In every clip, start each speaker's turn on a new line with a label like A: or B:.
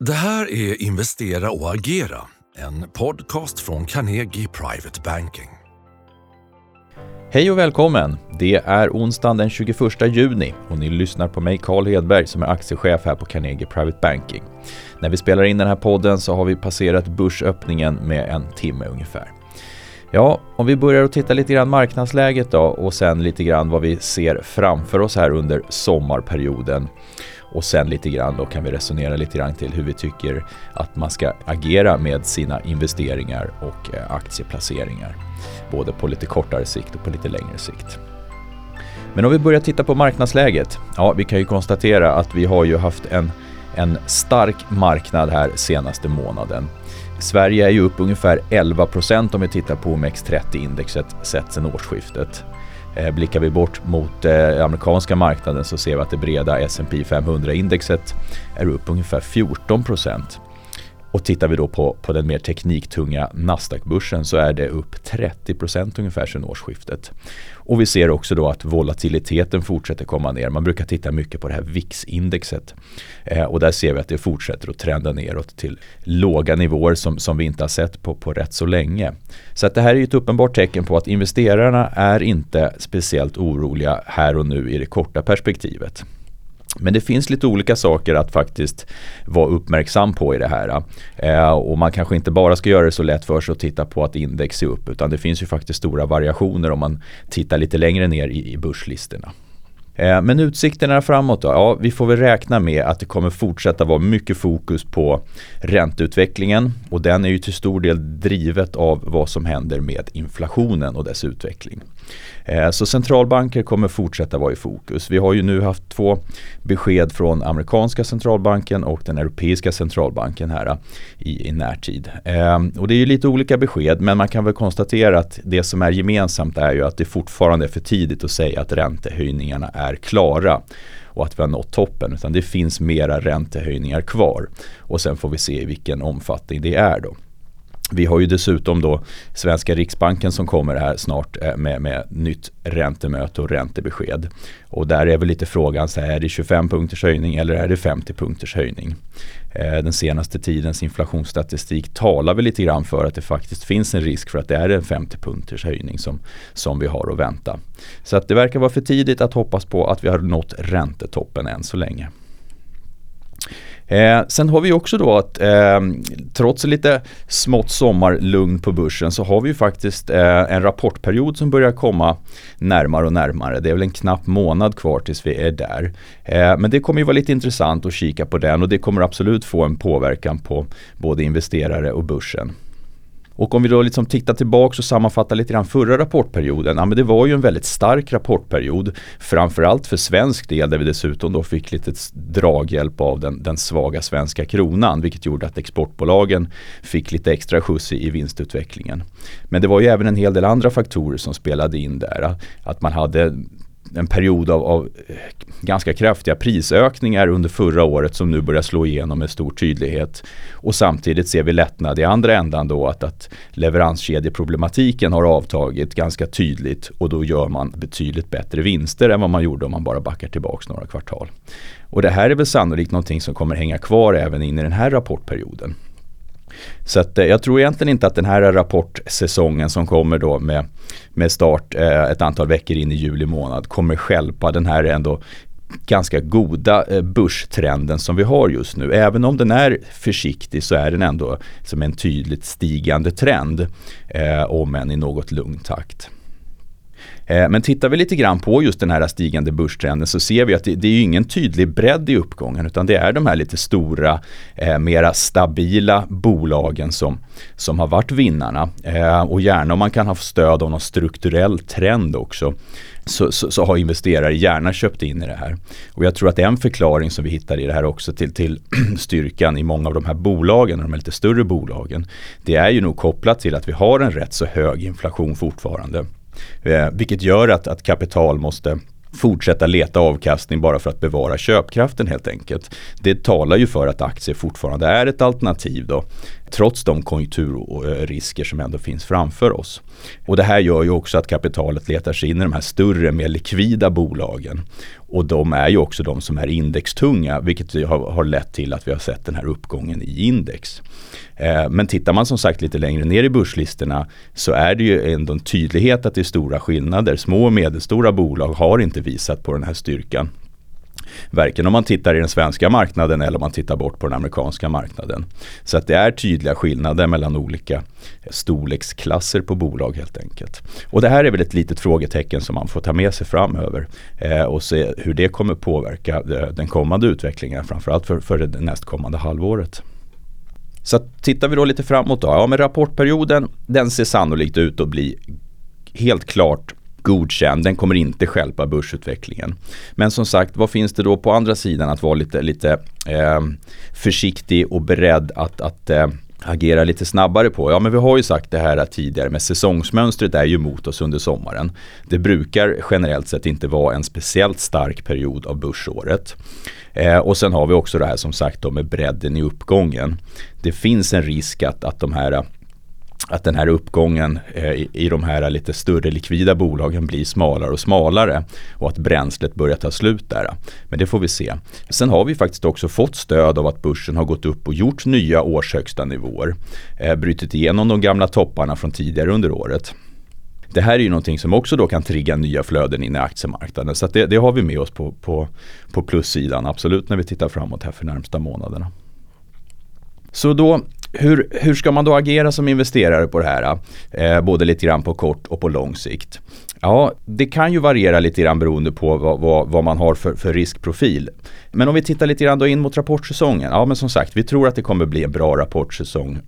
A: Det här är Investera och agera, en podcast från Carnegie Private Banking.
B: Hej och välkommen! Det är onsdagen den 21 juni och ni lyssnar på mig Carl Hedberg som är aktiechef här på Carnegie Private Banking. När vi spelar in den här podden så har vi passerat börsöppningen med en timme ungefär. Ja, om vi börjar att titta lite grann marknadsläget då och sen lite grann vad vi ser framför oss här under sommarperioden. Och sen lite grann då kan vi resonera lite grann till hur vi tycker att man ska agera med sina investeringar och eh, aktieplaceringar. Både på lite kortare sikt och på lite längre sikt. Men om vi börjar titta på marknadsläget. Ja, vi kan ju konstatera att vi har ju haft en, en stark marknad här senaste månaden. Sverige är ju upp ungefär 11% om vi tittar på OMX30-indexet sett sedan årsskiftet. Eh, blickar vi bort mot eh, amerikanska marknaden så ser vi att det breda S&P 500-indexet är upp ungefär 14 och tittar vi då på, på den mer tekniktunga Nasdaq-börsen så är det upp 30% ungefär sedan årsskiftet. Och vi ser också då att volatiliteten fortsätter komma ner. Man brukar titta mycket på det här VIX-indexet. Eh, och där ser vi att det fortsätter att trenda neråt till låga nivåer som, som vi inte har sett på, på rätt så länge. Så att det här är ett uppenbart tecken på att investerarna är inte speciellt oroliga här och nu i det korta perspektivet. Men det finns lite olika saker att faktiskt vara uppmärksam på i det här. Eh, och man kanske inte bara ska göra det så lätt för sig att titta på att index är upp utan det finns ju faktiskt stora variationer om man tittar lite längre ner i, i börslistorna. Eh, men utsikterna framåt då? Ja, vi får väl räkna med att det kommer fortsätta vara mycket fokus på ränteutvecklingen och den är ju till stor del drivet av vad som händer med inflationen och dess utveckling. Eh, så centralbanker kommer fortsätta vara i fokus. Vi har ju nu haft två besked från amerikanska centralbanken och den europeiska centralbanken här eh, i, i närtid. Och det är ju lite olika besked men man kan väl konstatera att det som är gemensamt är ju att det fortfarande är för tidigt att säga att räntehöjningarna är är klara och att vi har nått toppen utan det finns mera räntehöjningar kvar. Och sen får vi se i vilken omfattning det är då. Vi har ju dessutom då svenska riksbanken som kommer här snart eh, med, med nytt räntemöte och räntebesked. Och där är väl lite frågan, så här, är det 25 punkters höjning eller är det 50 punkters höjning? Eh, den senaste tidens inflationsstatistik talar väl lite grann för att det faktiskt finns en risk för att det är en 50 punkters höjning som, som vi har att vänta. Så att det verkar vara för tidigt att hoppas på att vi har nått räntetoppen än så länge. Eh, sen har vi också då att eh, trots lite smått sommarlugn på börsen så har vi ju faktiskt eh, en rapportperiod som börjar komma närmare och närmare. Det är väl en knapp månad kvar tills vi är där. Eh, men det kommer ju vara lite intressant att kika på den och det kommer absolut få en påverkan på både investerare och börsen. Och om vi då liksom tittar tillbaka och sammanfattar lite grann förra rapportperioden. Ja, men det var ju en väldigt stark rapportperiod. Framförallt för svensk del där vi dessutom då fick lite draghjälp av den, den svaga svenska kronan. Vilket gjorde att exportbolagen fick lite extra skjuts i, i vinstutvecklingen. Men det var ju även en hel del andra faktorer som spelade in där. Att man hade en period av, av, eh, ganska kraftiga prisökningar under förra året som nu börjar slå igenom med stor tydlighet. Och samtidigt ser vi lättnad i andra ändan då att, att leveranskedjeproblematiken har avtagit ganska tydligt och då gör man betydligt bättre vinster än vad man gjorde om man bara backar tillbaks några kvartal. Och det här är väl sannolikt någonting som kommer hänga kvar även in i den här rapportperioden. Så att, eh, jag tror egentligen inte att den här rapportsäsongen som kommer då med, med start eh, ett antal veckor in i juli månad kommer skälpa den här ändå ganska goda eh, börstrenden som vi har just nu. Även om den är försiktig så är den ändå som en tydligt stigande trend. Eh, om än i något lugn takt. Eh, men tittar vi lite grann på just den här stigande börstrenden så ser vi att det, det är ingen tydlig bredd i uppgången utan det är de här lite stora, eh, mera stabila bolagen som, som har varit vinnarna. Eh, och gärna om man kan ha stöd av någon strukturell trend också. Så, så, så, har investerare gärna köpt in i det här. Och jag tror att en förklaring som vi hittar i det här också till, till styrkan i många av de här bolagen, de här lite större bolagen, det är ju nog kopplat till att vi har en rätt så hög inflation fortfarande. Eh, vilket gör att, att kapital måste fortsätta leta avkastning bara för att bevara köpkraften helt enkelt. Det talar ju för att aktier fortfarande är ett alternativ då, trots de konjunkturrisker eh, som ändå finns framför oss. Och det här gör ju också att kapitalet letar sig in i de här större, mer likvida bolagen. Och de är ju också de som är indextunga vilket har, har lett till att vi har sett den här uppgången i index. Eh, men tittar man som sagt lite längre ner i börslistorna så är det ju ändå en tydlighet att det är stora skillnader. Små och medelstora bolag har inte visat på den här styrkan. Varken om man tittar i den svenska marknaden eller om man tittar bort på den amerikanska marknaden. Så att det är tydliga skillnader mellan olika storleksklasser på bolag helt enkelt. Och det här är väl ett litet frågetecken som man får ta med sig framöver eh, och se hur det kommer påverka eh, den kommande utvecklingen framförallt för, för det nästkommande halvåret. Så tittar vi då lite framåt då, ja men rapportperioden den ser sannolikt ut att bli helt klart godkänd. Den kommer inte skälpa börsutvecklingen. Men som sagt, vad finns det då på andra sidan att vara lite, lite eh, försiktig och beredd att, att eh, agera lite snabbare på? Ja men vi har ju sagt det här tidigare med säsongsmönstret är ju mot oss under sommaren. Det brukar generellt sett inte vara en speciellt stark period av börsåret. Eh, och sen har vi också det här som sagt då med bredden i uppgången. Det finns en risk att, att de här att den här uppgången eh, i de här lite större likvida bolagen blir smalare och smalare och att bränslet börjar ta slut där. Men det får vi se. Sen har vi faktiskt också fått stöd av att börsen har gått upp och gjort nya årshögsta nivåer. Eh, brutit igenom de gamla topparna från tidigare under året. Det här är ju någonting som också då kan trigga nya flöden in i aktiemarknaden. Så det, det, har vi med oss på, på, på plussidan absolut när vi tittar framåt här för närmsta månaderna. Så då hur, hur ska man då agera som investerare på det här? Eh, både lite grann på kort och på lång sikt. Ja, det kan ju variera lite grann beroende på vad, vad, vad, man har för, för riskprofil. Men om vi tittar lite grann då in mot rapportsäsongen. Ja, men som sagt, vi tror att det kommer bli en bra rapportsäsong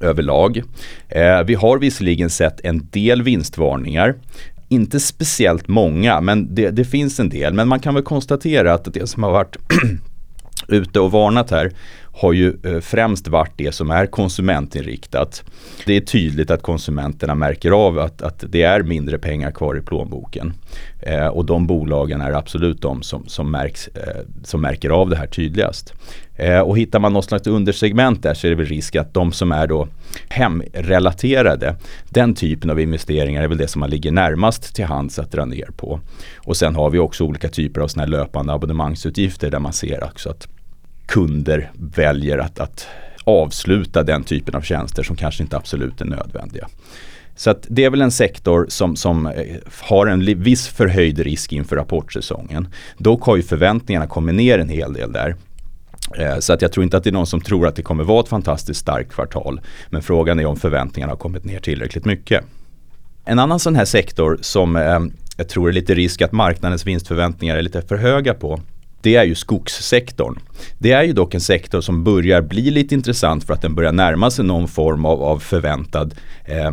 B: överlag. Eh, vi har visserligen sett en del vinstvarningar. Inte speciellt många, men det, det finns en del. Men man kan väl konstatera att det som har varit ute och varnat här har ju eh, främst varit det som är konsumentinriktat. Det är tydligt att konsumenterna märker av att, att det är mindre pengar kvar i plånboken. Eh, och de bolagen är absolut de som, som, märks, eh, som märker av det här tydligast. Eh, och hittar man något slags undersegment där så är det väl risk att de som är då hemrelaterade, den typen av investeringar är väl det som man ligger närmast till hands att dra ner på. Och sen har vi också olika typer av såna här löpande abonnemangsutgifter där man ser också att kunder väljer att, att avsluta den typen av tjänster som kanske inte absolut är nödvändiga. Så att det är väl en sektor som, som eh, har en viss förhöjd risk inför rapportsäsongen. Dock har ju förväntningarna kommit ner en hel del där. Eh, så att jag tror inte att det är någon som tror att det kommer vara ett fantastiskt starkt kvartal. Men frågan är om förväntningarna har kommit ner tillräckligt mycket. En annan sån här sektor som eh, jag tror är lite risk att marknadens vinstförväntningar är lite för höga på det är ju skogssektorn. Det är ju dock en sektor som börjar bli lite intressant för att den börjar närma sig någon form av, av förväntad eh,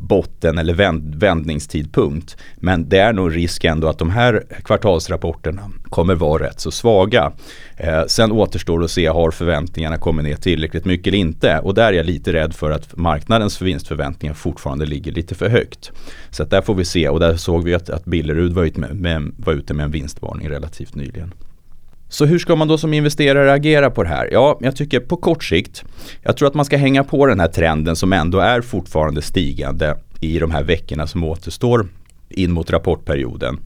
B: botten eller vänd, vändningstidpunkt. Men det är nog risk ändå att de här kvartalsrapporterna kommer vara rätt så svaga. Eh, sen återstår det att se, har förväntningarna kommit ner tillräckligt mycket eller inte? Och där är jag lite rädd för att marknadens vinstförväntningar fortfarande ligger lite för högt. Så att där får vi se och där såg vi att, att Billerud var ute med, med, var ute med en vinstvarning relativt nyligen. Så hur ska man då som investerare agera på det här? Ja, jag tycker på kort sikt, jag tror att man ska hänga på den här trenden som ändå är fortfarande stigande i de här veckorna som återstår in mot rapportperioden.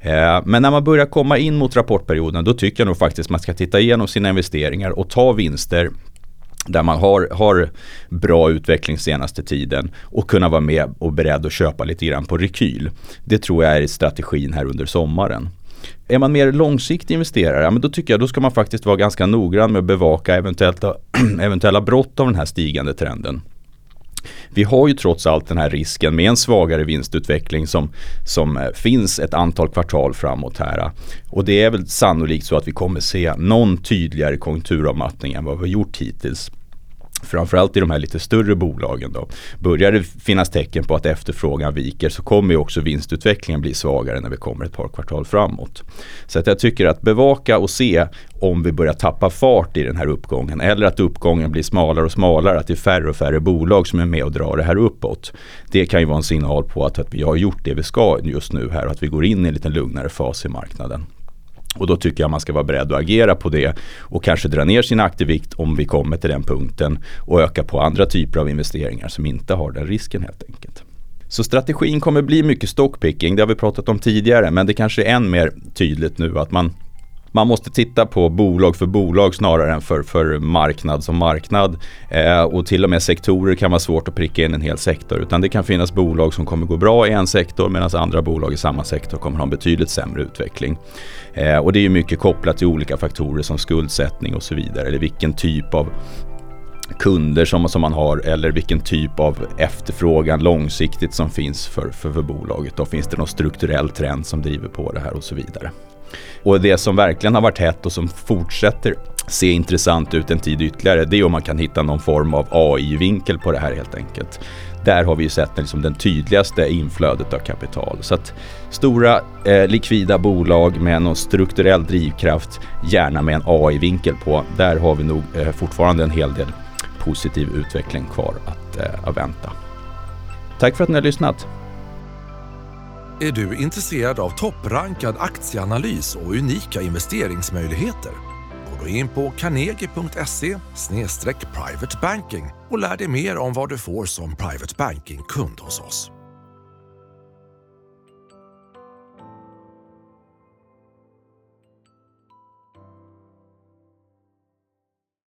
B: Eh, men när man börjar komma in mot rapportperioden då tycker jag nog faktiskt man ska titta igenom sina investeringar och ta vinster där man har, har bra utveckling senaste tiden och kunna vara med och beredd att köpa lite grann på rekyl. Det tror jag är strategin här under sommaren. Är man mer långsiktig investerare, ja, men då tycker jag då ska man faktiskt vara ganska noggrann med att bevaka eventuella, eventuella brott av den här stigande trenden. Vi har ju trots allt den här risken med en svagare vinstutveckling som, som eh, finns ett antal kvartal framåt här. Och det är väl sannolikt så att vi kommer se någon tydligare konjunkturavmattning än vad vi har gjort hittills framförallt i de här lite större bolagen då, börjar det finnas tecken på att efterfrågan viker så kommer ju också vinstutvecklingen bli svagare när vi kommer ett par kvartal framåt. Så att jag tycker att bevaka och se om vi börjar tappa fart i den här uppgången eller att uppgången blir smalare och smalare, att det är färre och färre bolag som är med och drar det här uppåt. Det kan ju vara en signal på att, att vi har gjort det vi ska just nu här och att vi går in i en lite lugnare fas i marknaden. Och då tycker jag man ska vara beredd att agera på det och kanske dra ner sin aktivvikt om vi kommer till den punkten och öka på andra typer av investeringar som inte har den risken helt enkelt. Så strategin kommer bli mycket stockpicking, det har vi pratat om tidigare, men det kanske är än mer tydligt nu att man man måste titta på bolag för bolag snarare än för, för marknad som marknad. Eh, och till och med sektorer kan vara svårt att pricka in en hel sektor. Utan det kan finnas bolag som kommer gå bra i en sektor medan andra bolag i samma sektor kommer ha en betydligt sämre utveckling. Eh, och det är ju mycket kopplat till olika faktorer som skuldsättning och så vidare. Eller vilken typ av kunder som, som man har eller vilken typ av efterfrågan långsiktigt som finns för, för, för bolaget. Då finns det någon strukturell trend som driver på det här och så vidare. Och det som verkligen har varit hett och som fortsätter se intressant ut en tid ytterligare, det är om man kan hitta någon form av AI-vinkel på det här helt enkelt. Där har vi ju sett liksom den tydligaste inflödet av kapital. Så att stora eh, likvida bolag med någon strukturell drivkraft, gärna med en AI-vinkel på, där har vi nog eh, fortfarande en hel del positiv utveckling kvar att, eh, att vänta. Tack för att ni har lyssnat.
A: Är du intresserad av topprankad aktieanalys och unika investeringsmöjligheter? Gå då in på carnegie.se privatebanking och lär dig mer om vad du får som private banking-kund hos oss.